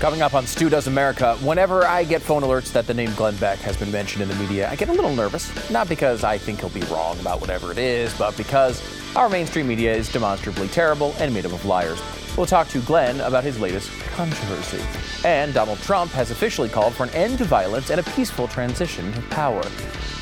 Coming up on Stu Does America, whenever I get phone alerts that the name Glenn Beck has been mentioned in the media, I get a little nervous. Not because I think he'll be wrong about whatever it is, but because our mainstream media is demonstrably terrible and made up of liars. We'll talk to Glenn about his latest controversy. And Donald Trump has officially called for an end to violence and a peaceful transition to power.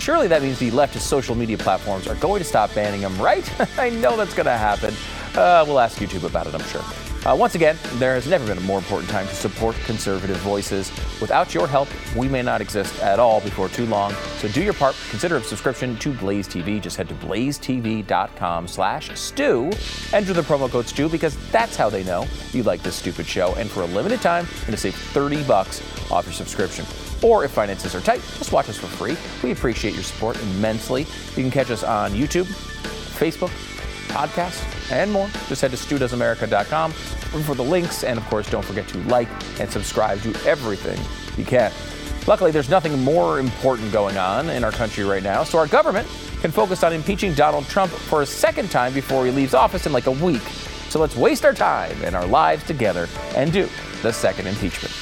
Surely that means the leftist social media platforms are going to stop banning him, right? I know that's going to happen. Uh, we'll ask YouTube about it, I'm sure. Uh, once again, there has never been a more important time to support conservative voices. Without your help, we may not exist at all before too long. So do your part. Consider a subscription to Blaze TV. Just head to blazetv.com slash stu. Enter the promo code stu because that's how they know you like this stupid show. And for a limited time, you're going to save 30 bucks off your subscription. Or if finances are tight, just watch us for free. We appreciate your support immensely. You can catch us on YouTube, Facebook, podcast, and more. Just head to studoesamerica.com for the links. And of course, don't forget to like and subscribe to everything you can. Luckily, there's nothing more important going on in our country right now, so our government can focus on impeaching Donald Trump for a second time before he leaves office in like a week. So let's waste our time and our lives together and do the second impeachment.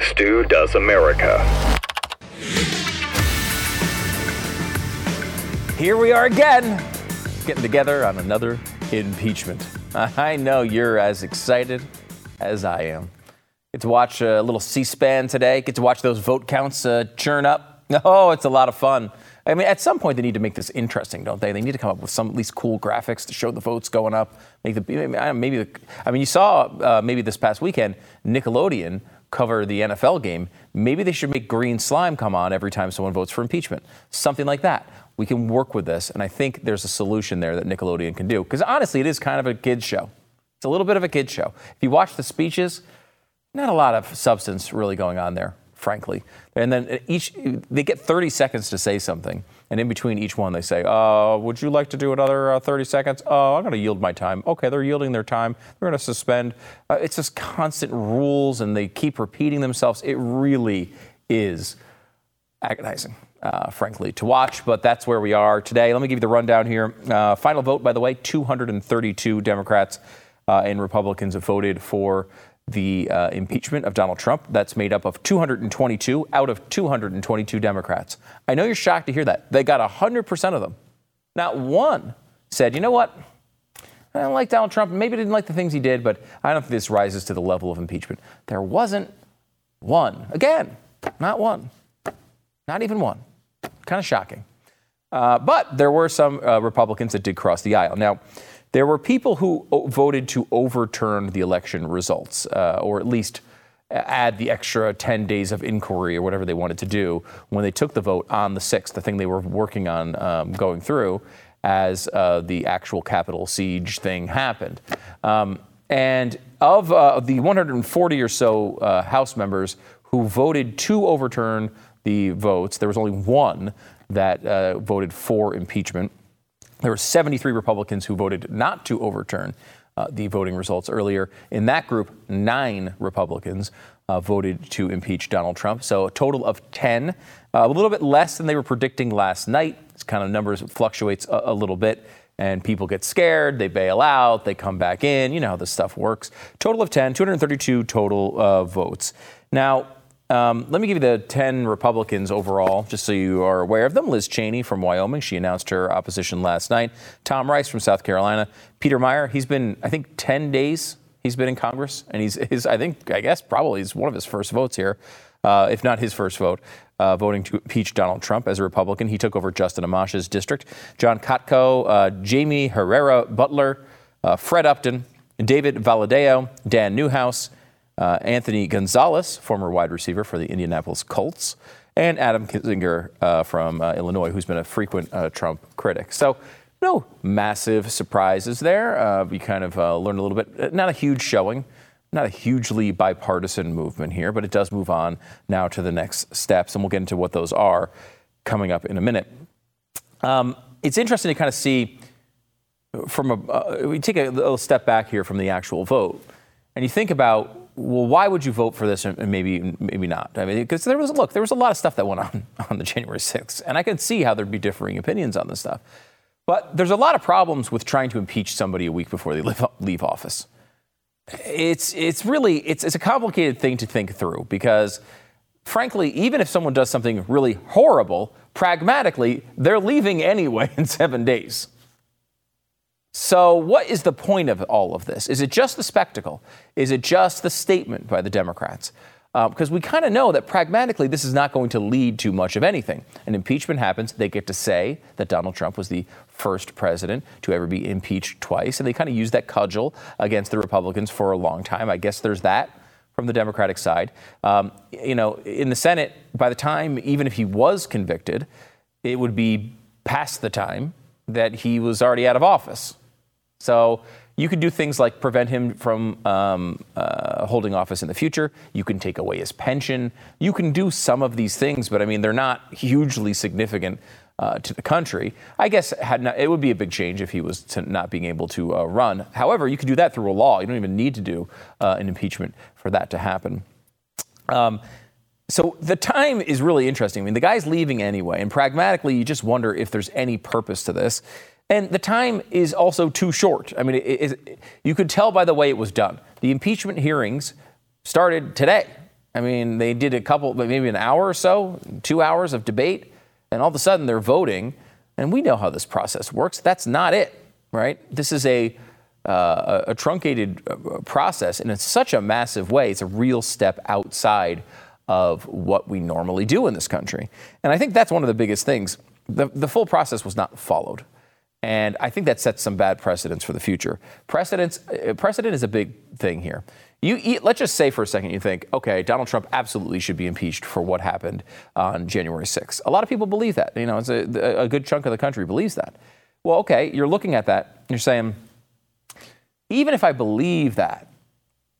Stu Does America. Here we are again, getting together on another impeachment. I know you're as excited as I am. Get to watch a little C-SPAN today. Get to watch those vote counts uh, churn up. Oh, it's a lot of fun. I mean, at some point they need to make this interesting, don't they? They need to come up with some at least cool graphics to show the votes going up. Make the maybe the, I mean, you saw uh, maybe this past weekend Nickelodeon cover the NFL game. Maybe they should make green slime come on every time someone votes for impeachment. Something like that. We can work with this, and I think there's a solution there that Nickelodeon can do. Because honestly, it is kind of a kids show. It's a little bit of a kids show. If you watch the speeches, not a lot of substance really going on there, frankly. And then each they get 30 seconds to say something, and in between each one they say, uh, "Would you like to do another uh, 30 seconds?" Oh, I'm going to yield my time. Okay, they're yielding their time. They're going to suspend. Uh, it's just constant rules, and they keep repeating themselves. It really is agonizing uh, frankly, to watch. But that's where we are today. Let me give you the rundown here. Uh, final vote, by the way 232 Democrats uh, and Republicans have voted for the uh, impeachment of Donald Trump. That's made up of 222 out of 222 Democrats. I know you're shocked to hear that. They got 100% of them. Not one said, you know what? I don't like Donald Trump. Maybe I didn't like the things he did, but I don't think this rises to the level of impeachment. There wasn't one. Again, not one. Not even one. Kind of shocking. Uh, but there were some uh, Republicans that did cross the aisle. Now, there were people who o- voted to overturn the election results, uh, or at least add the extra 10 days of inquiry or whatever they wanted to do when they took the vote on the 6th, the thing they were working on um, going through as uh, the actual Capitol siege thing happened. Um, and of uh, the 140 or so uh, House members who voted to overturn the votes. There was only one that uh, voted for impeachment. There were 73 Republicans who voted not to overturn uh, the voting results earlier. In that group, nine Republicans uh, voted to impeach Donald Trump. So a total of 10, uh, a little bit less than they were predicting last night. This kind of numbers fluctuates a, a little bit. And people get scared, they bail out, they come back in. You know how this stuff works. Total of 10, 232 total uh, votes. Now, um, let me give you the 10 Republicans overall, just so you are aware of them. Liz Cheney from Wyoming, she announced her opposition last night. Tom Rice from South Carolina. Peter Meijer, he's been, I think, 10 days he's been in Congress, and he's, I think, I guess, probably is one of his first votes here, uh, if not his first vote, uh, voting to impeach Donald Trump as a Republican. He took over Justin Amash's district. John Katko, uh, Jaime Herrera Beutler, uh, Fred Upton, David Valadao, Dan Newhouse, uh, Anthony Gonzalez, former wide receiver for the Indianapolis Colts, and Adam Kinzinger uh, from uh, Illinois, who's been a frequent uh, Trump critic. So, no massive surprises there. Uh, we kind of uh, learned a little bit, not a huge showing, not a hugely bipartisan movement here, but it does move on now to the next steps, and we'll get into what those are coming up in a minute. Um, it's interesting to kind of see from a, we take a little step back here from the actual vote, and you think about well, why would you vote for this and maybe maybe not? I mean, because there was look, there was a lot of stuff that went on on the January 6th, and I could see how there'd be differing opinions on this stuff. But there's a lot of problems with trying to impeach somebody a week before they leave, leave office. it's it's really it's it's a complicated thing to think through because frankly, even if someone does something really horrible, pragmatically, they're leaving anyway in 7 days. So, what is the point of all of this? Is it just the spectacle? Is it just the statement by the Democrats? because uh, we kind of know that pragmatically this is not going to lead to much of anything. An impeachment happens, they get to say that Donald Trump was the first president to ever be impeached twice, and they kind of use that cudgel against the Republicans for a long time. I guess there's that from the Democratic side. Um, you know, in the Senate, by the time, even if he was convicted, it would be past the time that he was already out of office. So you can do things like prevent him from um, uh, holding office in the future. You can take away his pension. You can do some of these things, but I mean, they're not hugely significant uh, to the country. I guess not, it would be a big change if he was to not being able to uh, run. However, you can do that through a law. You don't even need to do uh, an impeachment for that to happen. Um, so the time is really interesting. I mean, the guy's leaving anyway, and pragmatically, you just wonder if there's any purpose to this. And the time is also too short. I mean, it, it, you could tell by the way it was done. The impeachment hearings started today. I mean, they did a couple, maybe an hour or so, two hours of debate, and all of a sudden they're voting. And we know how this process works. That's not it, right? This is a, uh, a truncated uh, process, and in such a massive way, it's a real step outside of what we normally do in this country. And I think that's one of the biggest things. The, the full process was not followed. And I think that sets some bad precedents for the future. Precedents, uh, precedent is a big thing here. You, let's just say for a second you think, okay, Donald Trump absolutely should be impeached for what happened on January 6th. A lot of people believe that. You know, it's a, a good chunk of the country believes that. Well, okay, you're looking at that. You're saying, even if I believe that,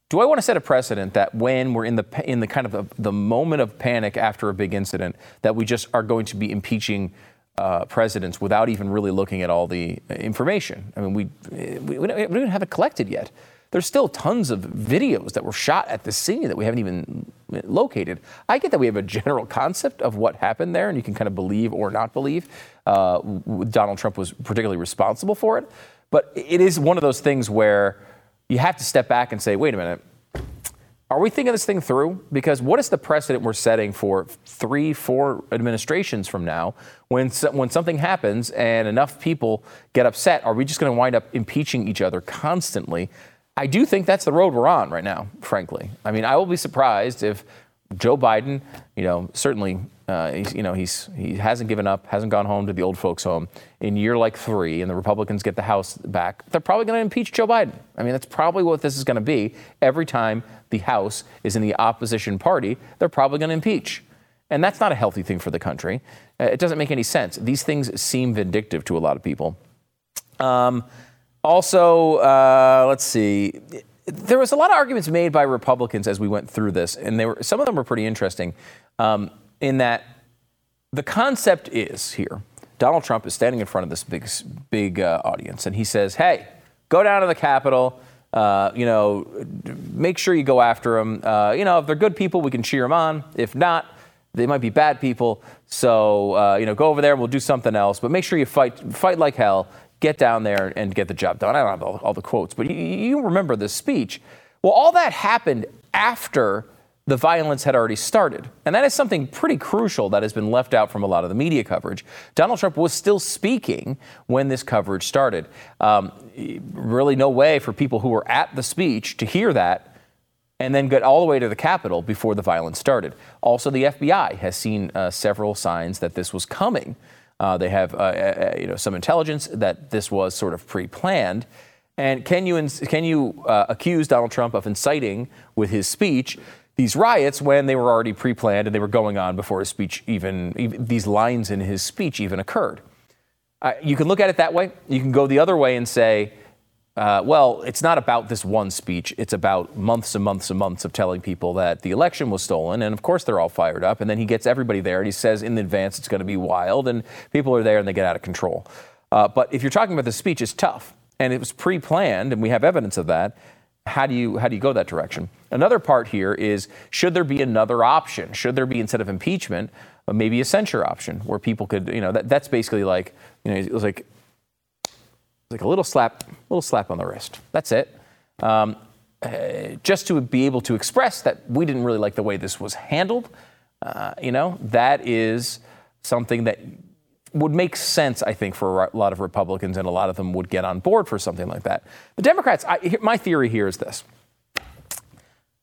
do I want to set a precedent that when we're in the in the kind of the, the moment of panic after a big incident, that we just are going to be impeaching uh, presidents without even really looking at all the information. I mean, we, we, we don't even have it collected yet. There's still tons of videos that were shot at the scene that we haven't even located. I get that we have a general concept of what happened there, and you can kind of believe or not believe uh, Donald Trump was particularly responsible for it. But it is one of those things where you have to step back and say, wait a minute, are we thinking this thing through? Because what is the precedent we're setting for three, four administrations from now when, when something happens and enough people get upset? Are we just going to wind up impeaching each other constantly? I do think that's the road we're on right now, frankly. I mean, I will be surprised if Joe Biden, you know, certainly, uh, you know, he's he hasn't given up, hasn't gone home to the old folks' home in year like three, and the Republicans get the House back. They're probably going to impeach Joe Biden. I mean, that's probably what this is going to be. Every time the House is in the opposition party, they're probably going to impeach, and that's not a healthy thing for the country. Uh, it doesn't make any sense. These things seem vindictive to a lot of people. Um, also, uh, let's see there was a lot of arguments made by Republicans as we went through this, and they were some of them were pretty interesting. Um, in that the concept is here: Donald Trump is standing in front of this big, big uh, audience, and he says, "Hey, go down to the Capitol." Uh, you know, make sure you go after them. Uh, you know, if they're good people, we can cheer them on. If not, they might be bad people. So, uh, you know, go over there and we'll do something else. But make sure you fight, fight like hell get down there and get the job done. I don't have all, all the quotes, but you, you remember this speech. Well, all that happened after the violence had already started. And that is something pretty crucial that has been left out from a lot of the media coverage. Donald Trump was still speaking when this coverage started. Um, really, no way for people who were at the speech to hear that and then get all the way to the Capitol before the violence started. Also, the FBI has seen uh, several signs that this was coming. Uh, they have uh, uh, uh, you know, some intelligence that this was sort of pre planned. And can you, can you uh, accuse Donald Trump of inciting with his speech these riots when they were already pre planned and they were going on before his speech even, even these lines in his speech even occurred? You can look at it that way. You can go the other way and say, uh, well, it's not about this one speech. It's about months and months and months of telling people that the election was stolen. And of course, they're all fired up. And then he gets everybody there and he says in advance it's going to be wild. And people are there and they get out of control. Uh, but if you're talking about the speech, it's tough. And it was pre planned, and we have evidence of that. How do, you, how do you go that direction? Another part here is should there be another option? Should there be, instead of impeachment, uh, maybe a censure option where people could, you know, that, that's basically like, you know, it was like like a little slap, little slap on the wrist. That's it. Um, uh, just to be able to express that we didn't really like the way this was handled, uh, you know, that is something that would make sense, I think, for a lot of Republicans, and a lot of them would get on board for something like that. The Democrats, I, my theory here is this.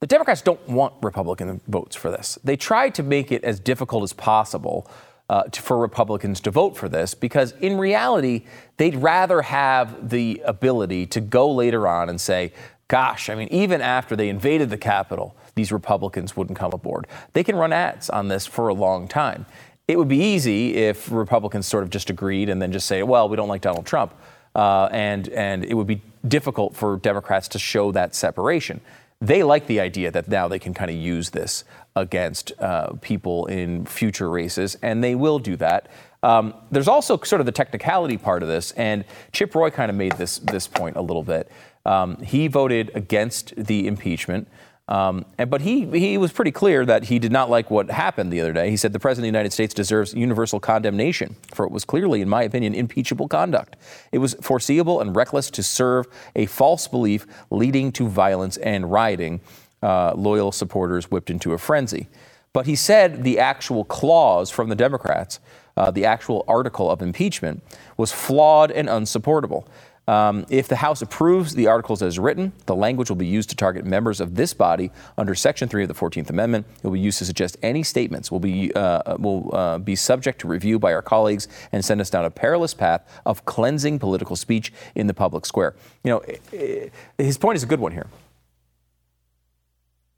The Democrats don't want Republican votes for this. They tried to make it as difficult as possible uh, to, for Republicans to vote for this because, in reality, they'd rather have the ability to go later on and say, gosh, I mean, even after they invaded the Capitol, these Republicans wouldn't come aboard. They can run ads on this for a long time. It would be easy if Republicans sort of just agreed and then just say, well, we don't like Donald Trump. Uh, and, and it would be difficult for Democrats to show that separation. They like the idea that now they can kind of use this against uh, people in future races, and they will do that. Um, there's also sort of the technicality part of this, and Chip Roy kind of made this this point a little bit. Um, he voted against the impeachment. Um, and, but he, he was pretty clear that he did not like what happened the other day. He said the President of the United States deserves universal condemnation for it was clearly, in my opinion, impeachable conduct. It was foreseeable and reckless to serve a false belief leading to violence and rioting, uh, loyal supporters whipped into a frenzy. But he said the actual clause from the Democrats, uh, the actual article of impeachment, was flawed and unsupportable. Um, if the House approves the articles as written, the language will be used to target members of this body under Section 3 of the 14th Amendment. It will be used to suggest any statements will be, uh, will, uh, be subject to review by our colleagues and send us down a perilous path of cleansing political speech in the public square. You know, eh, eh, his point is a good one here.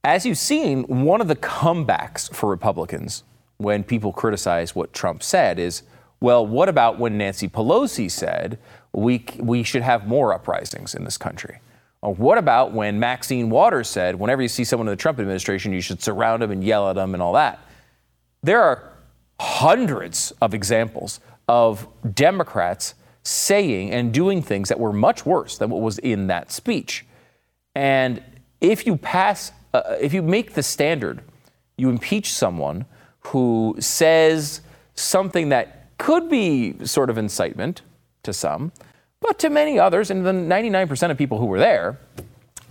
As you've seen, one of the comebacks for Republicans when people criticize what Trump said is, well, what about when Nancy Pelosi said, we, we should have more uprisings in this country. Or what about when Maxine Waters said, whenever you see someone in the Trump administration, you should surround them and yell at them and all that? There are hundreds of examples of Democrats saying and doing things that were much worse than what was in that speech. And if you pass, uh, if you make the standard, you impeach someone who says something that could be sort of incitement, to some, but to many others, and the 99% of people who were there,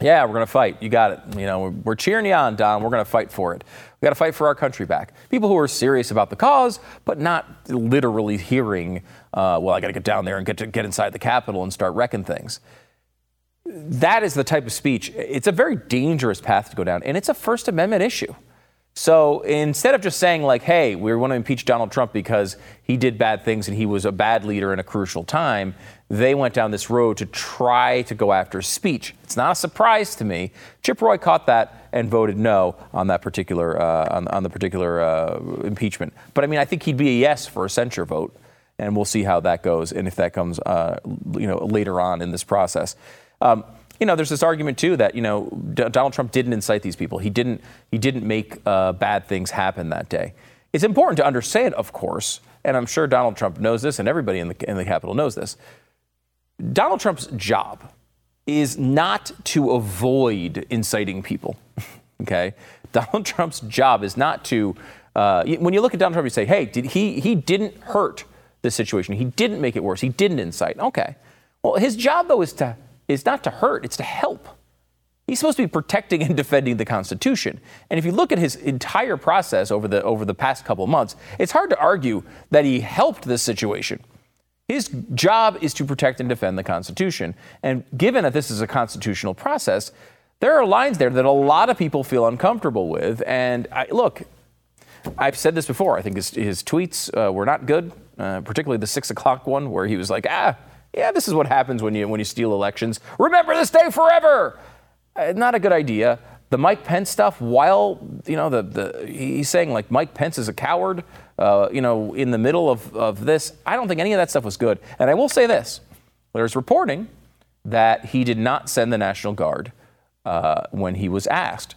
yeah, we're going to fight. You got it. You know, we're, cheering you on, Don. We're going to fight for it. We got to fight for our country back. People who are serious about the cause, but not literally hearing, uh, well, I got to get down there and get to get inside the Capitol and start wrecking things. That is the type of speech. It's a very dangerous path to go down, and it's a First Amendment issue. So instead of just saying, like, hey, we want to impeach Donald Trump because he did bad things and he was a bad leader in a crucial time, they went down this road to try to go after speech. It's not a surprise to me. Chip Roy caught that and voted no on that particular uh, on, on, the particular uh, impeachment. But I mean, I think he'd be a yes for a censure vote, and we'll see how that goes and if that comes, uh, you know, later on in this process. Um, you know, there's this argument too that you know D- Donald Trump didn't incite these people. He didn't. He didn't make uh, bad things happen that day. It's important to understand, of course, and I'm sure Donald Trump knows this, and everybody in the in the Capitol knows this. Donald Trump's job is not to avoid inciting people. okay, Donald Trump's job is not to. Uh, when you look at Donald Trump, you say, "Hey, did he? He didn't hurt the situation. He didn't make it worse. He didn't incite." Okay. Well, his job though is to is not to hurt, it's to help. He's supposed to be protecting and defending the Constitution. And if you look at his entire process over the, over the past couple months, it's hard to argue that he helped this situation. His job is to protect and defend the Constitution. And given that this is a constitutional process, there are lines there that a lot of people feel uncomfortable with. And I, look, I've said this before. I think his, his tweets uh, were not good, uh, particularly the six o'clock one where he was like, ah, yeah, this is what happens when you when you steal elections. Remember this day forever. Uh, not a good idea. The Mike Pence stuff, while you know the, the he's saying like Mike Pence is a coward, uh, you know, in the middle of, of this, I don't think any of that stuff was good. And I will say this: there's reporting that he did not send the National Guard uh, when he was asked.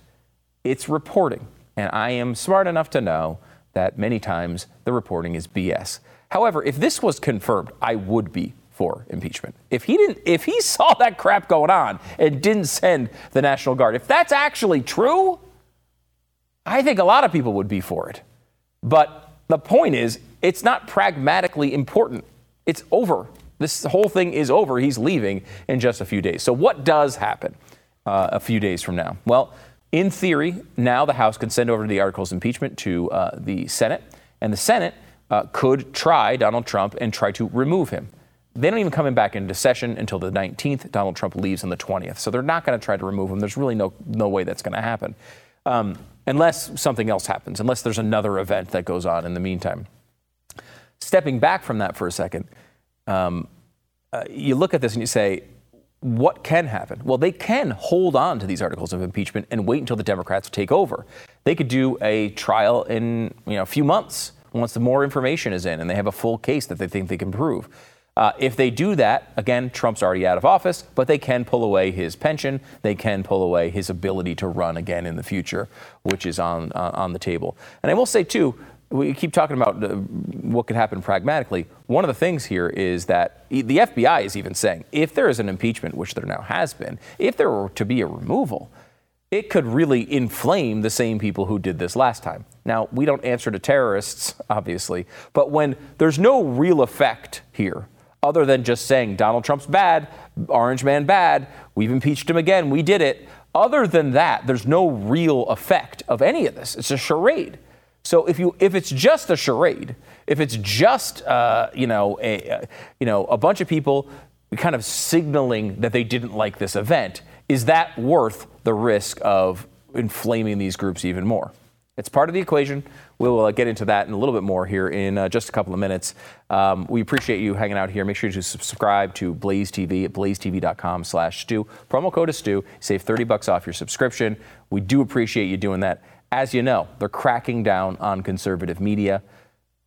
It's reporting, and I am smart enough to know that many times the reporting is BS. However, if this was confirmed, I would be for impeachment. If he didn't if he saw that crap going on and didn't send the National Guard, if that's actually true, I think a lot of people would be for it. But the point is, it's not pragmatically important. It's over. This whole thing is over. He's leaving in just a few days. So what does happen? uh, a few days from now? Well, in theory, now the House can send over the articles of impeachment to uh, the Senate, and the Senate uh, could try Donald Trump and try to remove him. They don't even come back into session until the 19th. Donald Trump leaves on the 20th. So they're not going to try to remove him. There's really no, no way that's going to happen um, unless something else happens, unless there's another event that goes on in the meantime. Stepping back from that for a second, um, uh, you look at this and you say, what can happen? Well, they can hold on to these articles of impeachment and wait until the Democrats take over. They could do a trial in you know, a few months once the more information is in and they have a full case that they think they can prove. Uh, if they do that, again, Trump's already out of office, but they can pull away his pension. They can pull away his ability to run again in the future, which is on uh, on the table. And I will say too, we keep talking about uh, what could happen pragmatically. One of the things here is that the FBI is even saying if there is an impeachment, which there now has been, if there were to be a removal, it could really inflame the same people who did this last time. Now, we don't answer to terrorists, obviously, but when there's no real effect here, other than just saying Donald Trump's bad, Orange Man bad, we've impeached him again, we did it. Other than that, there's no real effect of any of this. It's a charade. So if you if it's just a charade, if it's just uh, you know a you know a bunch of people kind of signaling that they didn't like this event, is that worth the risk of inflaming these groups even more? It's part of the equation. We'll uh, get into that in a little bit more here in uh, just a couple of minutes. Um, we appreciate you hanging out here. Make sure to subscribe to Blaze TV at blazetv.com slash stu. Promo code is stu. Save 30 bucks off your subscription. We do appreciate you doing that. As you know, they're cracking down on conservative media.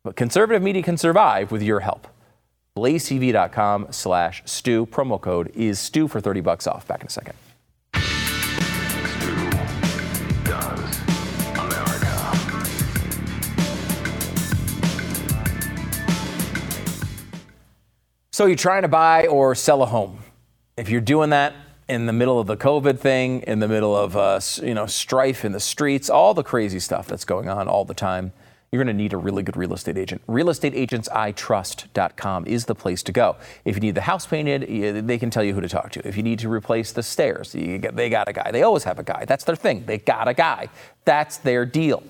But conservative media can survive with your help. blazetv.com slash stu. Promo code is stu for 30 bucks off. Back in a second. So you're trying to buy or sell a home. If you're doing that in the middle of the COVID thing, in the middle of uh, you know strife in the streets, all the crazy stuff that's going on all the time, you're going to need a really good real estate agent. RealestateAgentsITrust.com is the place to go. If you need the house painted, they can tell you who to talk to. If you need to replace the stairs, they got a guy. They always have a guy. That's their thing. They got a guy. That's their deal.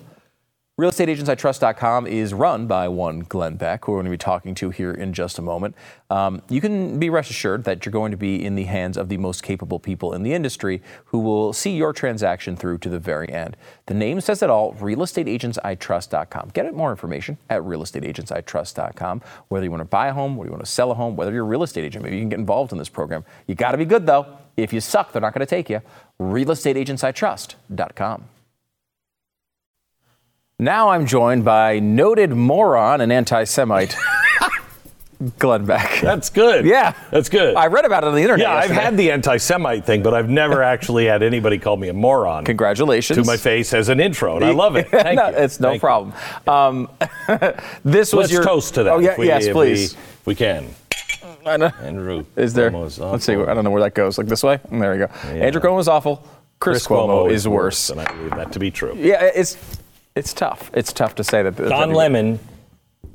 RealestateAgentsITrust.com is run by one Glenn Beck, who we're going to be talking to here in just a moment. Um, you can be rest assured that you're going to be in the hands of the most capable people in the industry who will see your transaction through to the very end. The name says it all, realestateagentsitrust.com. Get more information at realestateagentsitrust.com. Whether you want to buy a home, whether you want to sell a home, whether you're a real estate agent, maybe you can get involved in this program. You got to be good though. If you suck, they're not going to take you. realestateagentsitrust.com. Now I'm joined by noted moron and anti Semite. Glenn Beck. That's good. Yeah. That's good. I read about it on the internet. Yeah, yesterday. I've had the anti Semite thing, but I've never actually had anybody call me a moron. Congratulations. To my face as an intro, and I love it. Thank no, you. It's no Thank problem. Um, this was Let's your toast to that. Oh, yeah, if we, yes, please. We, if we can. I know. Andrew. Is there? Cuomo is Let's see. I don't know where that goes. Like this way? There we go. Yeah. Andrew Cuomo is awful. Chris, Cuomo, is worse. And I believe that to be true. Yeah, it's it's tough. It's tough to say that. that Don that- Lemon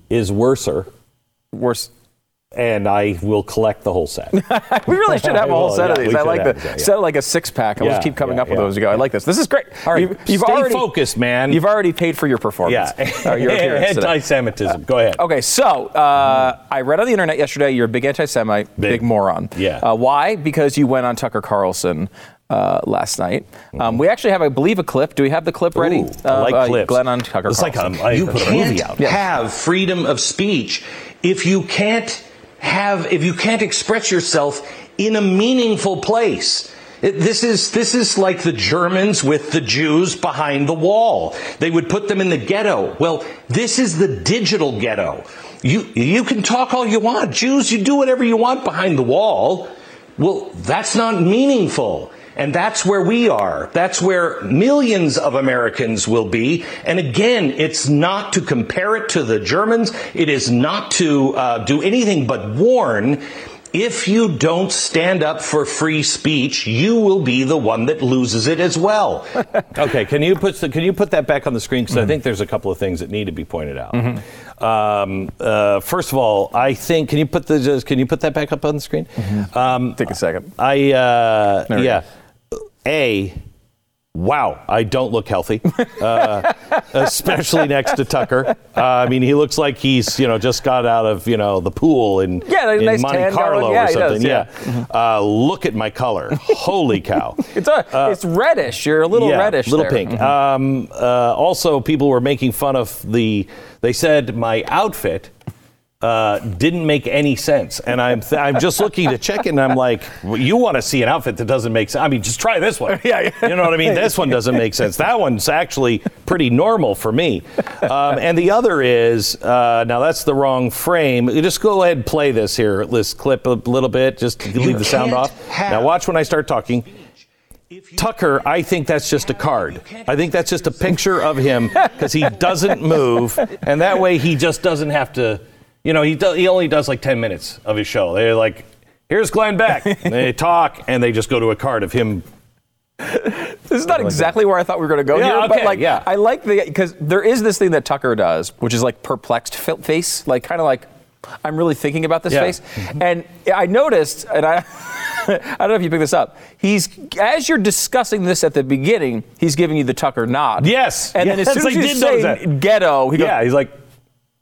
is worser, Worse. and I will collect the whole set. We really should have a whole set of these. I like the that, yeah. set like a six pack. I'll Yeah, just keep coming up with those. as You go. I like this. This is great. All right, You've, you've stay already, focused, man. You've already paid for your performance. yeah. Your. Anti-Semitism. Go ahead. Okay, so uh, I read on the internet yesterday you're a big anti-Semite, big, Big. moron. Yeah. Uh, why? Because you went on Tucker Carlson uh, last night. Um, we actually have, I believe, a clip. Do we have the clip ready? Mm-hmm. Ooh, I like uh, clips. Glenn on Tucker It's like Carlson. a, I you put a can't movie out. have freedom of speech if you can't have if you can't express yourself in a meaningful place. It- This is this is like the Germans with the Jews behind the wall. They would put them in the ghetto. Well, this is the digital ghetto. You you can talk all you want. Jews, you do whatever you want behind the wall. Well, that's not meaningful. And that's where we are. That's where millions of Americans will be. And again, it's not to compare it to the Germans. It is not to uh, do anything but warn. If you don't stand up for free speech, you will be the one that loses it as well. Okay, can you put can you put that back on the screen? Because Mm-hmm. I think there's a couple of things that need to be pointed out. Um, uh, first of all, I think can you put the can you put that back up on the screen? Um, Take a second. I uh, yeah. A, wow, I don't look healthy, uh, especially next to Tucker. Uh, I mean, he looks like he's you know just got out of you know the pool in, Yeah, in nice Monte Carlo. Yeah, or he does, something. yeah. Mm-hmm. Uh, look at my color. Holy cow. It's a, it's reddish. You're a little Uh, yeah, reddish. little there. pink. Um, uh, also, people were making fun of the. They said my outfit uh, didn't make any sense, and I'm th- I'm just looking to check it, and I'm like, well, you want to see an outfit that doesn't make sense? I mean, just try this one. Yeah, yeah. You know what I mean? This one doesn't make sense. That one's actually pretty normal for me. Um, and the other is uh, now that's the wrong frame. Just go ahead and play this here. This clip a little bit. Just leave the sound off. Now watch when I start talking. Tucker, I think that's just a card. I think that's just a picture of him because he doesn't move, and that way he just doesn't have to. You know, he do, he only does like ten minutes of his show. They're like, "Here's Glenn Beck." And they talk, and they just go to a card of him. This is not exactly where I thought we were going to go Yeah, here, but okay, like yeah. I like the because there is this thing that Tucker does, which is like perplexed face, like kind of like I'm really thinking about this Yeah. face, mm-hmm. and I noticed, and I. I don't know if you picked this up. He's as you're discussing this at the beginning, he's giving you the Tucker nod. Yes, and then as yes, soon as you did say ghetto, he goes, Yeah, he's like,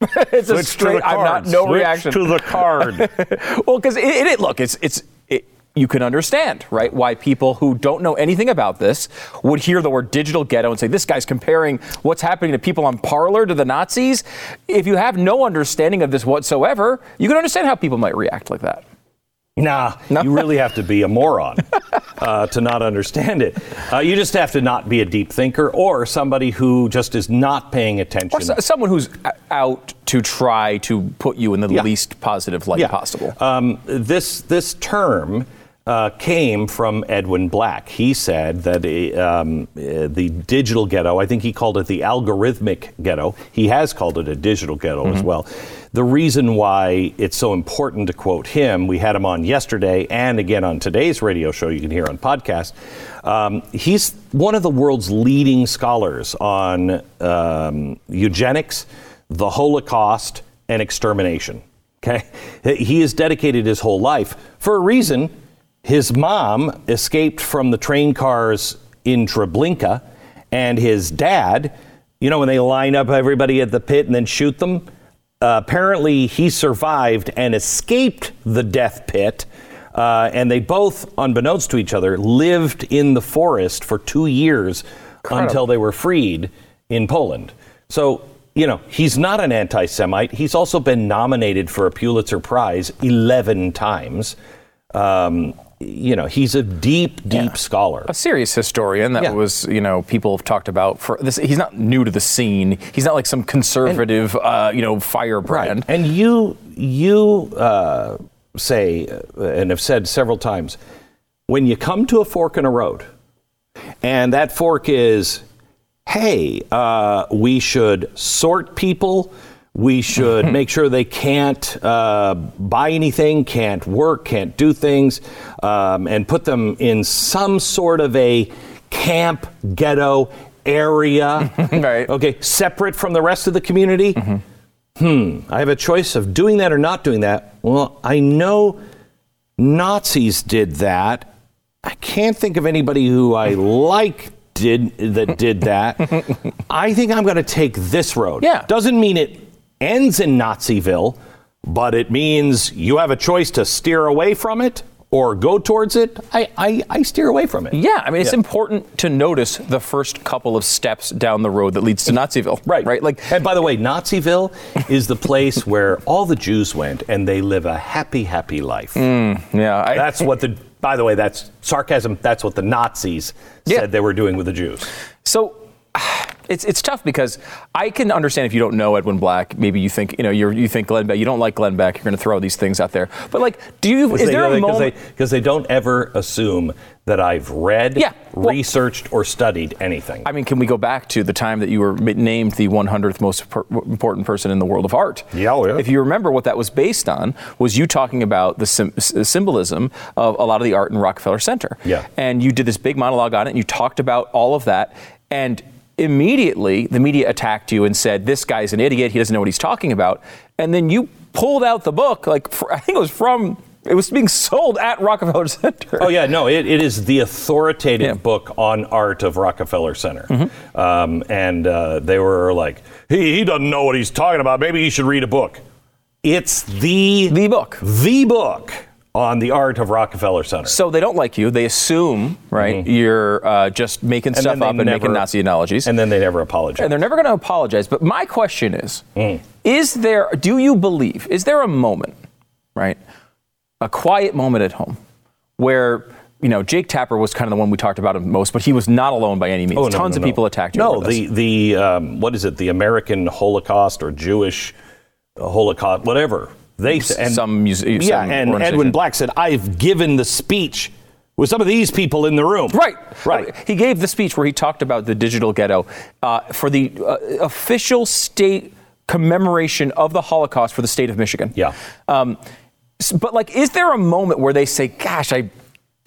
it's a "Switch to straight. I'm not no Switch reaction to the card." well, because it, it, it- look, it's it's it, you can understand, right, why people who don't know anything about this would hear the word digital ghetto and say this guy's comparing what's happening to people on Parler to the Nazis. If you have no understanding of this whatsoever, you can understand how people might react like that. Nah, you really have to be a moron uh, to not understand it. Uh, you just have to not be a deep thinker or somebody who just is not paying attention. Or so, someone who's out to try to put you in the Yeah. least positive light Yeah. possible. Um, this this term uh, came from Edwin Black. He said that uh, um, uh, the digital ghetto. I think he called it the algorithmic ghetto. He has called it a digital ghetto as well. The reason why it's so important to quote him, we had him on yesterday and again on today's radio show. You can hear on podcast. Um, he's one of the world's leading scholars on um, eugenics, the Holocaust, and extermination. Okay, he has dedicated his whole life for a reason. His mom escaped from the train cars in Treblinka, and his dad, you know, when they line up everybody at the pit and then shoot them, uh, apparently he survived and escaped the death pit. Uh, and they both, unbeknownst to each other, lived in the forest for two years until they were freed in Poland. So, you know, he's not an anti Semite. He's also been nominated for a Pulitzer Prize 11 times. Um, you know, he's a deep, deep scholar. a serious historian that Yeah. was, you know, people have talked about for this. He's not new to the scene. He's not like some conservative, uh, you know, firebrand. And you you uh, say uh, and have said several times when you come to a fork in a road, and that fork is, hey, uh, we should sort people. We should make sure they can't uh, buy anything, can't work, can't do things, um, and put them in some sort of a camp ghetto area. Right. Okay, separate from the rest of the community. Hmm, I have a choice of doing that or not doing that. Well, I know Nazis did that. I can't think of anybody who I like did that did that. I think I'm going to take this road. Yeah. Doesn't mean it ends in Naziville, but it means you have a choice to steer away from it or go towards it. I, I, I steer away from it. Yeah, I mean, it's Yeah. important to notice the first couple of steps down the road that leads to Naziville. Right. Right. Like, and by the way, Naziville is the place where all the Jews went and they live a happy, happy life. Hmm, yeah, I, That's what the. By the way, that's sarcasm. That's what the Nazis Yeah. said they were doing with the Jews. So it's it's tough because I can understand if you don't know Edwin Black, maybe you think you know you're, you think Glenn Beck, you don't like Glenn Beck, you're going to throw these things out there. But like, do you? Is there a Because moment? they, 'cause they don't ever assume that I've read, Yeah, well- researched, or studied anything. I mean, can we go back to the time that you were named the 100th most per- important person in the world of art? Yeah, oh, yeah. If you remember what that was based on, was you talking about the sym- s- symbolism of a lot of the art in Rockefeller Center. Yeah. And you did this big monologue on it, and you talked about all of that, and immediately the media attacked you and said, "This guy's an idiot. He doesn't know what he's talking about." And then you pulled out the book, like I think it was from It was being sold at Rockefeller Center. Oh yeah, no, it, it is the authoritative Yeah. book on art of Rockefeller Center, Mm-hmm. um, and uh, they were like, he, he doesn't know what he's talking about. Maybe he should read a book. It's the The book. the book on the art of Rockefeller Center. So they don't like you. They assume, right, you're uh, just making Mm-hmm. And stuff up and making Nazi analogies. and then they never apologize. and they're never going to apologize. But my question is: Mm. Is there? Do you believe? Is there a moment, right, a quiet moment at home, where you know Jake Tapper was kind of the one we talked about most, but he was not alone by any means. Oh, no, Tons no, of no. people attacked you. No, the the um, what is it? The American Holocaust or Jewish Holocaust, whatever. They and some muse- yeah, and. Edwin Black said, "I've given the speech with some of these people in the room." Right, right. He gave the speech where he talked about the digital ghetto uh, for the uh, official state commemoration of the Holocaust for the state of Michigan. Yeah. Um, but like, is there a moment where they say, "Gosh, I,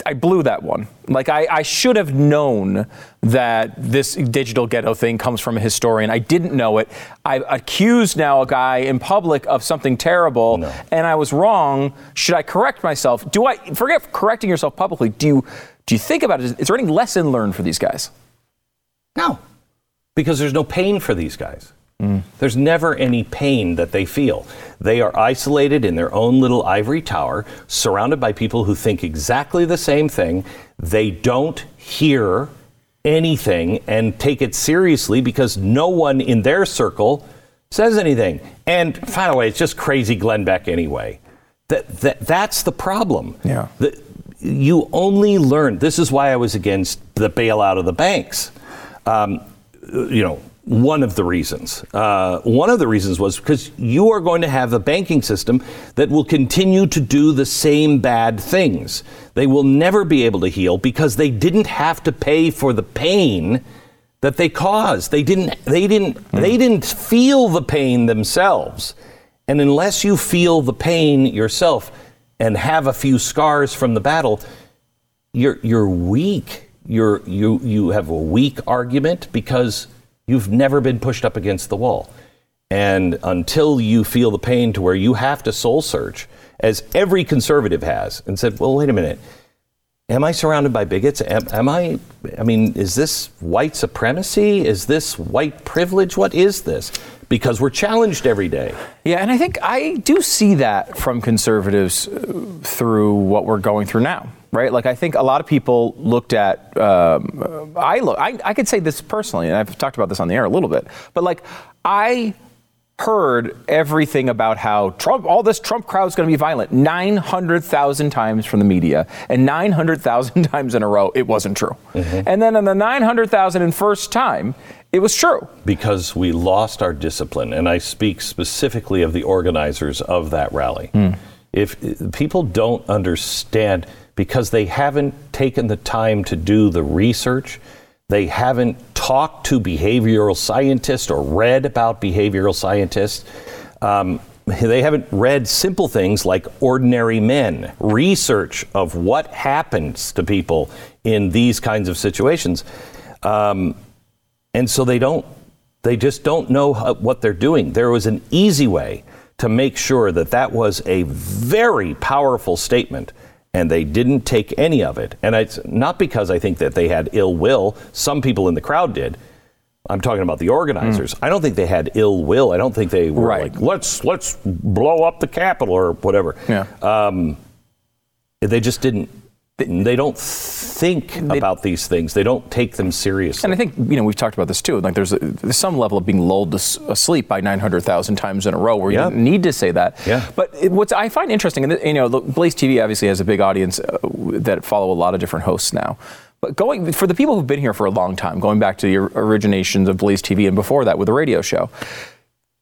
I blew that one. Like, I, I should have known that this digital ghetto thing comes from a historian. I didn't know it. I accused now a guy in public of something terrible, No. and I was wrong. Should I correct myself? Do I forget correcting yourself publicly? Do you do you think about it? Is there any lesson learned for these guys? No, because there's no pain for these guys. There's never any pain that they feel. They are isolated in their own little ivory tower, surrounded by people who think exactly the same thing. They don't hear anything and take it seriously because no one in their circle says anything. And by the way, it's just crazy Glenn Beck anyway. That, that, that's the problem. Yeah. The, you only learn. This is why I was against the bailout of the banks. Um, you know, one of the reasons. Uh, one of the reasons was because you are going to have a banking system that will continue to do the same bad things. They will never be able to heal because they didn't have to pay for the pain that they caused. They didn't. They didn't. They didn't feel the pain themselves. And unless you feel the pain yourself and have a few scars from the battle, you're you're weak. You're you you have a weak argument because you've never been pushed up against the wall. And until you feel the pain to where you have to soul search, as every conservative has, and said, well, wait a minute, am I surrounded by bigots? Am, am I, I mean, is this white supremacy? Is this white privilege? What is this? Because we're challenged every day. Yeah, and I think I do see that from conservatives uh, through what we're going through now, right? Like I think a lot of people looked at. Um, I look. I, I could say this personally, and I've talked about this on the air a little bit, but like I heard everything about how Trump, all this Trump crowd is going to be violent 900,000 times from the media, and 900,000 times in a row, it wasn't true. And then on the 900,001st time, it was true. because we lost our discipline, and I speak specifically of the organizers of that rally. If if people don't understand, because they haven't taken the time to do the research, they haven't talked to behavioral scientists or read about behavioral scientists. Um, they haven't read simple things like ordinary men, research of what happens to people in these kinds of situations. Um, and so they don't they just don't know what they're doing there was an easy way to make sure that that was a very powerful statement and they didn't take any of it. And it's not because i think that they had ill will. Some people in the crowd did. I'm talking about the organizers. I don't think they had ill will. I don't think they were Right. like let's let's blow up the capitol or whatever. Yeah. Um, they just didn't they don't think about these things they don't take them seriously And I think you know we've talked about this too. Like there's, a, there's some level of being lulled to s- asleep by 900,000 times in a row where Yeah. you need to say that. Yeah. But it, what's I find interesting, and you know, Blaze TV obviously has a big audience uh, that follow a lot of different hosts now. But going for the people who've been here for a long time, going back to the or- originations of Blaze TV and before that with the radio show,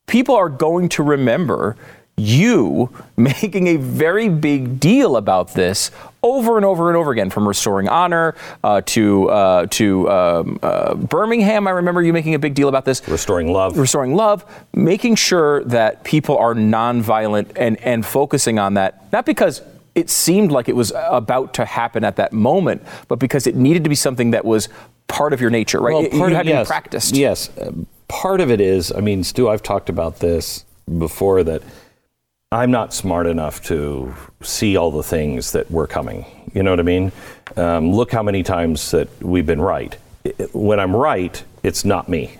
people are going to remember you making a very big deal about this over and over and over again, from restoring honor uh, to uh, to um, uh, Birmingham. I remember you making a big deal about this. restoring love Restoring love, making sure that people are nonviolent and, and focusing on that, not because it seemed like it was about to happen at that moment, but because it needed to be something that was part of your nature, right? Well, It- part you of- had to yes, be practiced. Yes, part of it is. I mean, Stu, I've talked about this before. That I'm not smart enough to see all the things that were coming. You know what I mean? Um, look how many times that we've been right. When I'm right, it's not me.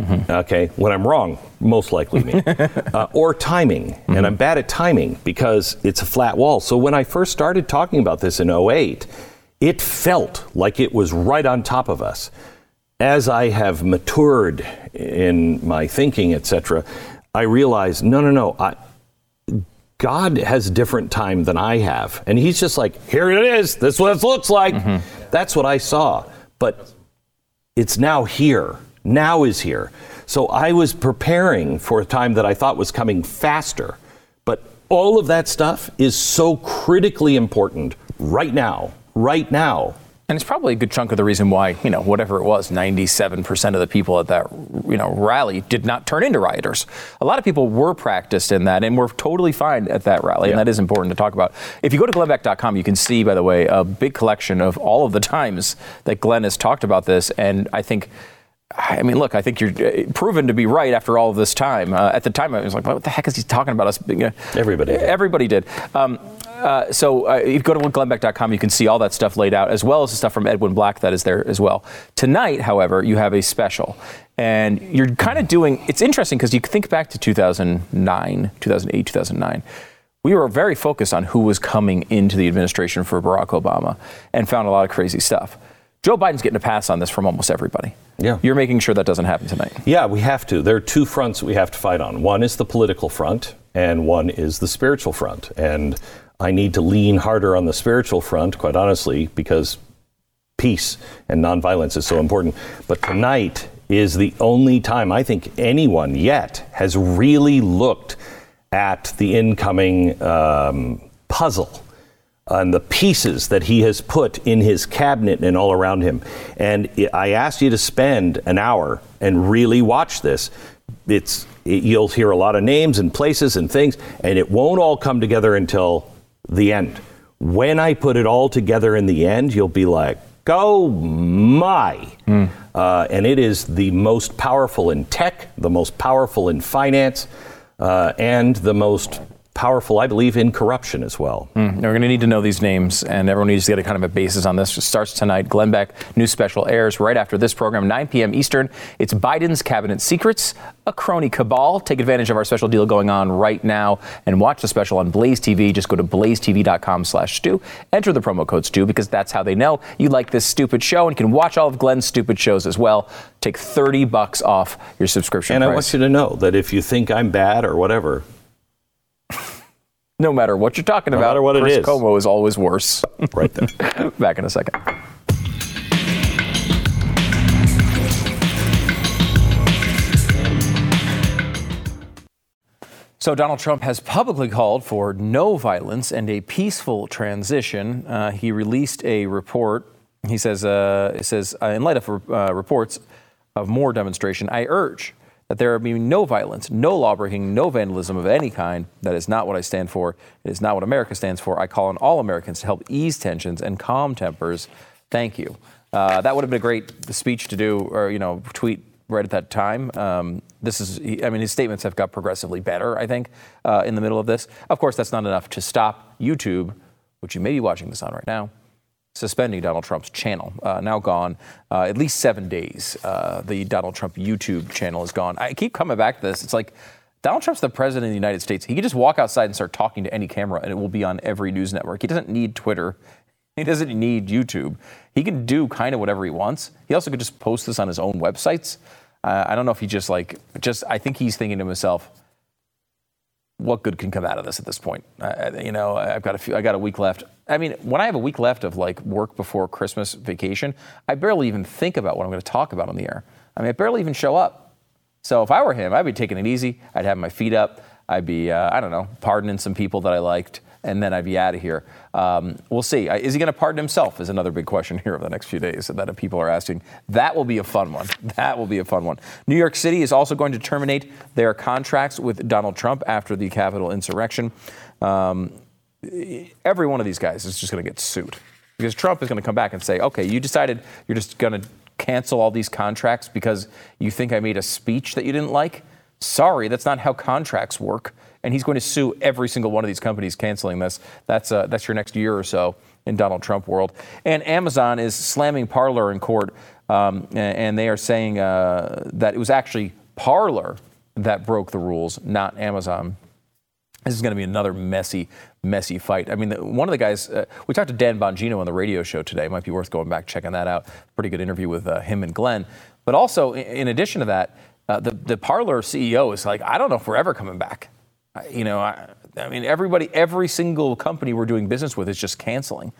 Mm-hmm. Okay. When I'm wrong, most likely me. uh, or timing. Mm-hmm. And I'm bad at timing because it's a flat wall. So when I first started talking about this in 08, it felt like it was right on top of us. As I have matured in my thinking, etc., I realized no, no, no. I, God has a different time than I have. And He's just like, here it is. This is what it looks like. Mm-hmm. That's what I saw. But it's now here. Now is here. So I was preparing for a time that I thought was coming faster. But all of that stuff is so critically important right now right now. And it's probably a good chunk of the reason why, you know, whatever it was, 97% of the people at that, you know, rally did not turn into rioters. A lot of people were practiced in that and were totally fine at that rally. Yeah. And that is important to talk about. If you go to glennbeck.com, you can see, by the way, a big collection of all of the times that Glenn has talked about this. And I think I mean, look, I think you're uh, proven to be right after all of this time. Uh, at the time, I was like, what the heck is he talking about us? Everybody did. Everybody did. Um, uh, so uh, you go to glennbeck.com, you can see all that stuff laid out, as well as the stuff from Edwin Black that is there as well. Tonight, however, you have a special. And you're kind of doing, it's interesting because you think back to 2009, 2008, 2009 we were very focused on who was coming into the administration for Barack Obama and found a lot of crazy stuff. Joe Biden's getting a pass on this from almost everybody. Yeah. You're making sure that doesn't happen tonight. Yeah, we have to. There are two fronts we have to fight on. One is the political front, and one is the spiritual front. And I need to lean harder on the spiritual front, quite honestly, because peace and nonviolence is so important. But tonight is the only time I think anyone yet has really looked at the incoming um, puzzle and the pieces that he has put in his cabinet and all around him. And I ask you to spend an hour and really watch this. It's it, you'll hear a lot of names and places and things, and it won't all come together until the end. When I put it all together in the end, you'll be like, oh my. Mm. Uh, and it is the most powerful in tech, the most powerful in finance, uh, and the most powerful, I believe, in corruption as well. Mm, we're going to need to know these names, and everyone needs to get a kind of a basis on this. It starts tonight. Glenn Beck, new special airs right after this program, 9 p.m. Eastern. It's Biden's cabinet secrets, a crony cabal. Take advantage of our special deal going on right now and watch the special on Blaze TV. Just go to blazetv.com slash Stu. Enter the promo code Stu because that's how they know you like this stupid show and can watch all of Glenn's stupid shows as well. Take 30 bucks off your subscription And price. I want you to know that if you think I'm bad or whatever, no matter what you're talking no about, matter what Chris it is. Cuomo is always worse. Right there. Back in a second. So, Donald Trump has publicly called for no violence and a peaceful transition. Uh, he released a report. He says, uh, it says uh, in light of uh, reports of more demonstration, I urge that there be no violence, no lawbreaking, no vandalism of any kind. That is not what I stand for. It is not what America stands for. I call on all Americans to help ease tensions and calm tempers. Thank you. Uh, that would have been a great speech to do, or you know, tweet right at that time. Um, this is, I mean, his statements have got progressively better. I think uh, in the middle of this. Of course, that's not enough to stop YouTube, which you may be watching this on right now suspending Donald Trump's channel. Uh, now gone uh, at least seven days. Uh, the Donald Trump YouTube channel is gone. I keep coming back to this. It's like Donald Trump's the president of the United States. He can just walk outside and start talking to any camera, and it will be on every news network. He doesn't need Twitter. He doesn't need YouTube. He can do kind of whatever he wants. He also could just post this on his own websites. Uh, I don't know if he just like just. I think he's thinking to himself, what good can come out of this at this point? Uh, you know, I've got a few, I got a week left. I mean, when I have a week left of like work before Christmas vacation, I barely even think about what I'm going to talk about on the air. I mean, I barely even show up. So if I were him, I'd be taking it easy. I'd have my feet up. I'd be, uh, I don't know, pardoning some people that I liked and then I'd be out of here. Um, we'll see. Uh, is he going to pardon himself? Is another big question here over the next few days that people are asking. That will be a fun one. That will be a fun one. New York City is also going to terminate their contracts with Donald Trump after the Capitol insurrection. Um, every one of these guys is just going to get sued because Trump is going to come back and say, "Okay, you decided you're just going to cancel all these contracts because you think I made a speech that you didn't like." Sorry, that's not how contracts work and he's going to sue every single one of these companies canceling this. That's uh, that's your next year or so in Donald Trump world. And Amazon is slamming Parler in court, um, and they are saying uh, that it was actually Parler that broke the rules, not Amazon. This is going to be another messy, messy fight. I mean, one of the guys, uh, we talked to Dan Bongino on the radio show today. Might be worth going back, checking that out. Pretty good interview with uh, him and Glenn. But also, in, addition to that, uh, the, the Parler CEO is like, I don't know if we're ever coming back. You know, I, I mean, everybody, every single company we're doing business with is just canceling.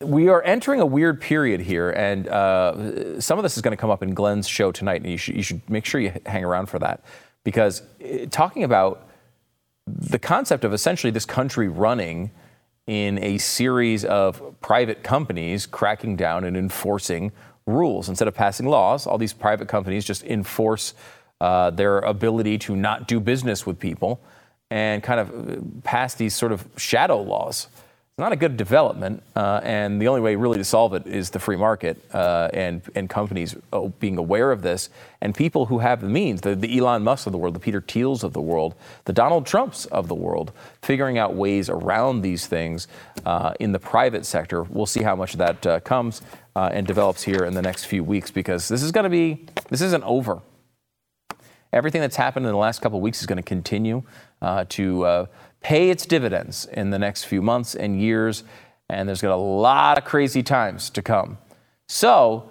We are entering a weird period here, and uh, some of this is going to come up in Glenn's show tonight, and you should, you should make sure you hang around for that. Because uh, talking about the concept of essentially this country running in a series of private companies cracking down and enforcing rules. Instead of passing laws, all these private companies just enforce uh, their ability to not do business with people and kind of pass these sort of shadow laws It's not a good development, uh, and the only way really to solve it is the free market uh, and and companies uh, being aware of this, and people who have the means, the, the Elon Musk of the world, the Peter Thiels of the world, the Donald Trumps of the world, figuring out ways around these things uh, in the private sector. We'll see how much of that uh, comes uh, and develops here in the next few weeks, because this is going to be this isn't over. Everything that's happened in the last couple of weeks is going uh, to continue to pay its dividends in the next few months and years. And there's got a lot of crazy times to come. So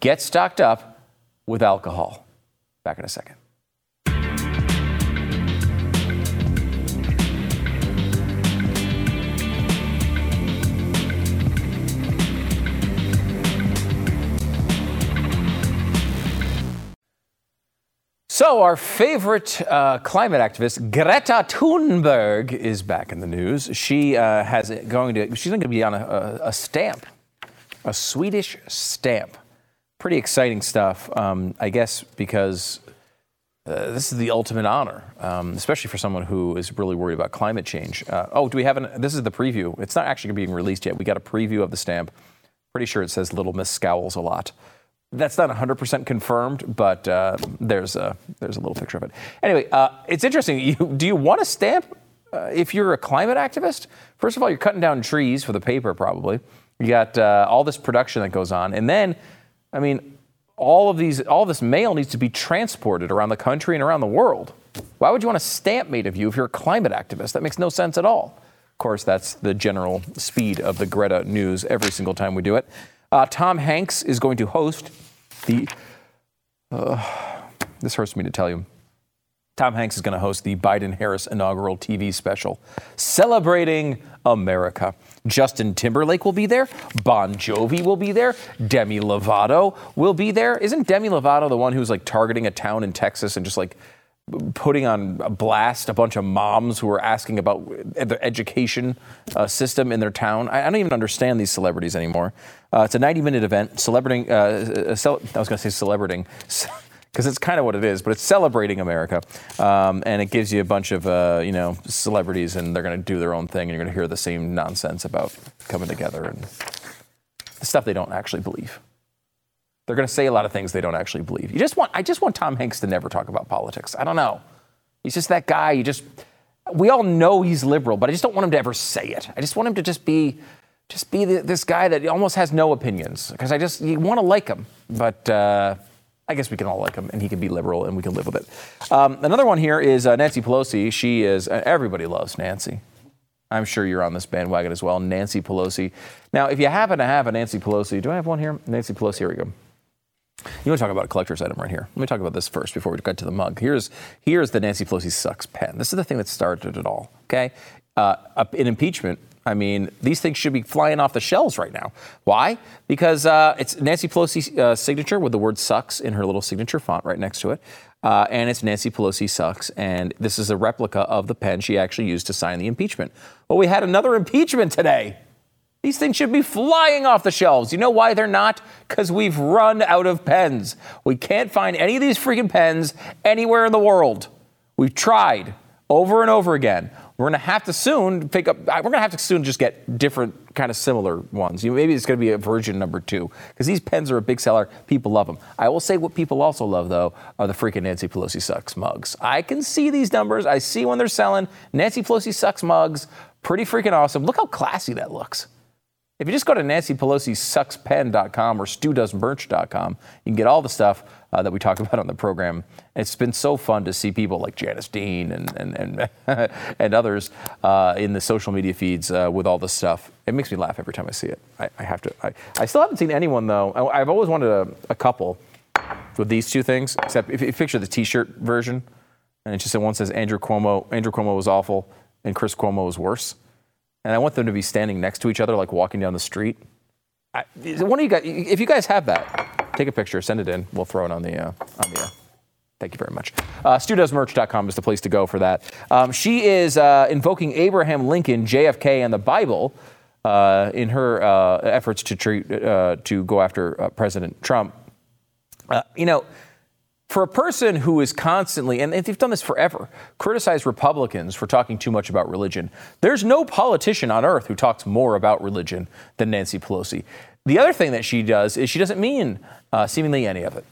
get stocked up with alcohol. Back in a second. So, our favorite uh, climate activist, Greta Thunberg, is back in the news. She uh, has going to she's going to be on a, a, stamp, a Swedish stamp. Pretty exciting stuff, um, I guess, because uh, this is the ultimate honor, um, especially for someone who is really worried about climate change. Uh, oh, do we have an? This is the preview. It's not actually being released yet. We got a preview of the stamp. Pretty sure it says "Little Miss Scowls" a lot. That's not 100% confirmed, but uh, there's a there's a little picture of it. Anyway, uh, it's interesting. You, do you want a stamp uh, if you're a climate activist? First of all, you're cutting down trees for the paper, probably. You got uh, all this production that goes on, and then, I mean, all of these all this mail needs to be transported around the country and around the world. Why would you want a stamp made of you if you're a climate activist? That makes no sense at all. Of course, that's the general speed of the Greta news every single time we do it. Uh, Tom Hanks is going to host the. Uh, this hurts me to tell you. Tom Hanks is going to host the Biden Harris inaugural TV special celebrating America. Justin Timberlake will be there. Bon Jovi will be there. Demi Lovato will be there. Isn't Demi Lovato the one who's like targeting a town in Texas and just like putting on a blast a bunch of moms who are asking about the education uh, system in their town. I, I, don't even understand these celebrities anymore. Uh, it's a 90 minute event celebrating, uh, cel- I was going to say celebrating. Because it's kind of what it is, but it's celebrating America, um, and it gives you a bunch of uh, you know celebrities, and they're going to do their own thing, and you're going to hear the same nonsense about coming together and stuff they don't actually believe. They're going to say a lot of things they don't actually believe. You just want, I just want Tom Hanks to never talk about politics. I don't know. He's just that guy. You just, we all know he's liberal, but I just don't want him to ever say it. I just want him to just be, just be the, this guy that almost has no opinions because I just, you want to like him, but uh, I guess we can all like him and he can be liberal and we can live with it. Um, another one here is uh, Nancy Pelosi. She is, uh, everybody loves Nancy. I'm sure you're on this bandwagon as well. Nancy Pelosi. Now, if you happen to have a Nancy Pelosi, do I have one here? Nancy Pelosi, here we go. You want to talk about a collector's item right here? Let me talk about this first before we get to the mug. Here's here's the Nancy Pelosi sucks pen. This is the thing that started it all. Okay, uh, in impeachment. I mean, these things should be flying off the shelves right now. Why? Because uh, it's Nancy Pelosi's uh, signature with the word sucks in her little signature font right next to it. Uh, and it's Nancy Pelosi sucks. And this is a replica of the pen she actually used to sign the impeachment. Well, we had another impeachment today. These things should be flying off the shelves. You know why they're not? Because we've run out of pens. We can't find any of these freaking pens anywhere in the world. We've tried over and over again. We're going to have to soon pick up, we're going to have to soon just get different kind of similar ones. You know, maybe it's going to be a version number two because these pens are a big seller. People love them. I will say what people also love though are the freaking Nancy Pelosi sucks mugs. I can see these numbers. I see when they're selling Nancy Pelosi sucks mugs. Pretty freaking awesome. Look how classy that looks. If you just go to Nancy Pelosi suckspen.com or studoesmerch.com, you can get all the stuff uh, that we talk about on the program. It's been so fun to see people like Janice Dean and and and, and others uh, in the social media feeds uh, with all this stuff. It makes me laugh every time I see it. I, I have to. I, I, still haven't seen anyone though. I, have always wanted a, a, couple with these two things. Except if you picture the T-shirt version, and it just one says Andrew Cuomo. Andrew Cuomo was awful, and Chris Cuomo was worse and I want them to be standing next to each other, like walking down the street. I, one of you guys, if you guys have that, take a picture, send it in. We'll throw it on the uh, on the. Uh, thank you very much. Uh, StuDoesMerch.com is the place to go for that. Um, she is uh, invoking Abraham Lincoln, JFK, and the Bible uh, in her uh, efforts to treat, uh, to go after uh, President Trump. you know, for a person who is constantly, and they've done this forever, criticize Republicans for talking too much about religion, there's no politician on earth who talks more about religion than Nancy Pelosi. The other thing that she does is she doesn't mean uh, seemingly any of it.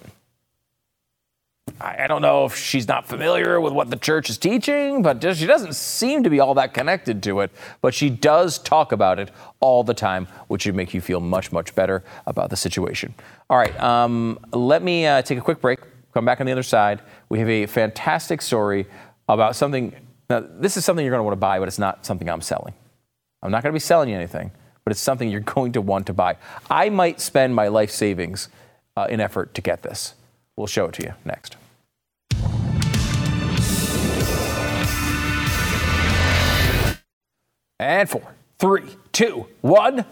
I, I don't know if she's not familiar with what the church is teaching, but she doesn't seem to be all that connected to it. But she does talk about it all the time, which would make you feel much, much better about the situation. All right, um, let me uh, take a quick break. Come back on the other side. We have a fantastic story about something. Now, this is something you're going to want to buy, but it's not something I'm selling. I'm not going to be selling you anything, but it's something you're going to want to buy. I might spend my life savings uh, in effort to get this. We'll show it to you next. And four, three, two, one.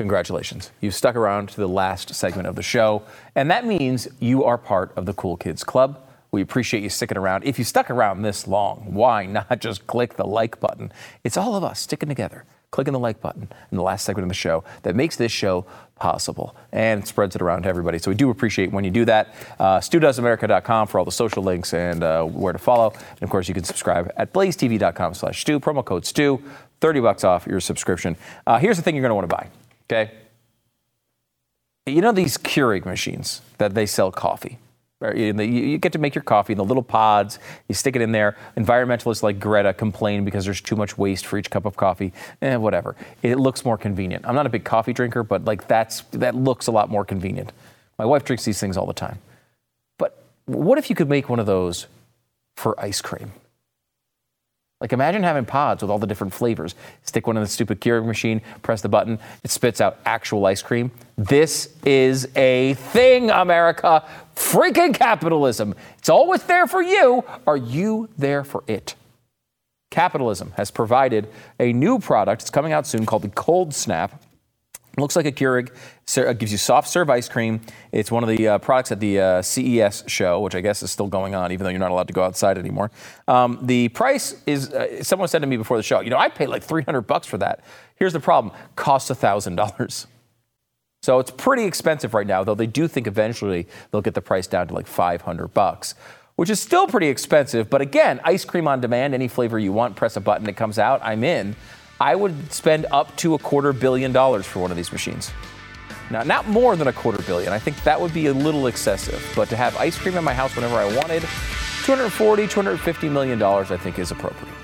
Congratulations. You've stuck around to the last segment of the show, and that means you are part of the Cool Kids Club. We appreciate you sticking around. If you stuck around this long, why not just click the like button? It's all of us sticking together, clicking the like button in the last segment of the show that makes this show possible and spreads it around to everybody. So we do appreciate when you do that. Uh, StuDoesAmerica.com for all the social links and uh, where to follow. And of course, you can subscribe at blazetv.com slash stu, promo code Stu, 30 bucks off your subscription. Uh, here's the thing you're going to want to buy. Okay. You know these Keurig machines that they sell coffee. You get to make your coffee in the little pods. You stick it in there. Environmentalists like Greta complain because there's too much waste for each cup of coffee. Eh, whatever. It looks more convenient. I'm not a big coffee drinker, but like that's that looks a lot more convenient. My wife drinks these things all the time. But what if you could make one of those for ice cream? Like imagine having pods with all the different flavors. Stick one in the stupid Keurig machine, press the button, it spits out actual ice cream. This is a thing, America. Freaking capitalism. It's always there for you. Are you there for it? Capitalism has provided a new product. It's coming out soon called the Cold Snap. Looks like a Keurig. It gives you soft serve ice cream. It's one of the uh, products at the uh, CES show, which I guess is still going on, even though you're not allowed to go outside anymore. Um, the price is. Uh, someone said to me before the show, you know, I paid like 300 bucks for that. Here's the problem: costs thousand dollars. So it's pretty expensive right now, though they do think eventually they'll get the price down to like 500 bucks, which is still pretty expensive. But again, ice cream on demand, any flavor you want, press a button, it comes out. I'm in. I would spend up to a quarter billion dollars for one of these machines. Now, not more than a quarter billion. I think that would be a little excessive. But to have ice cream in my house whenever I wanted, 240, 250 million dollars, I think is appropriate.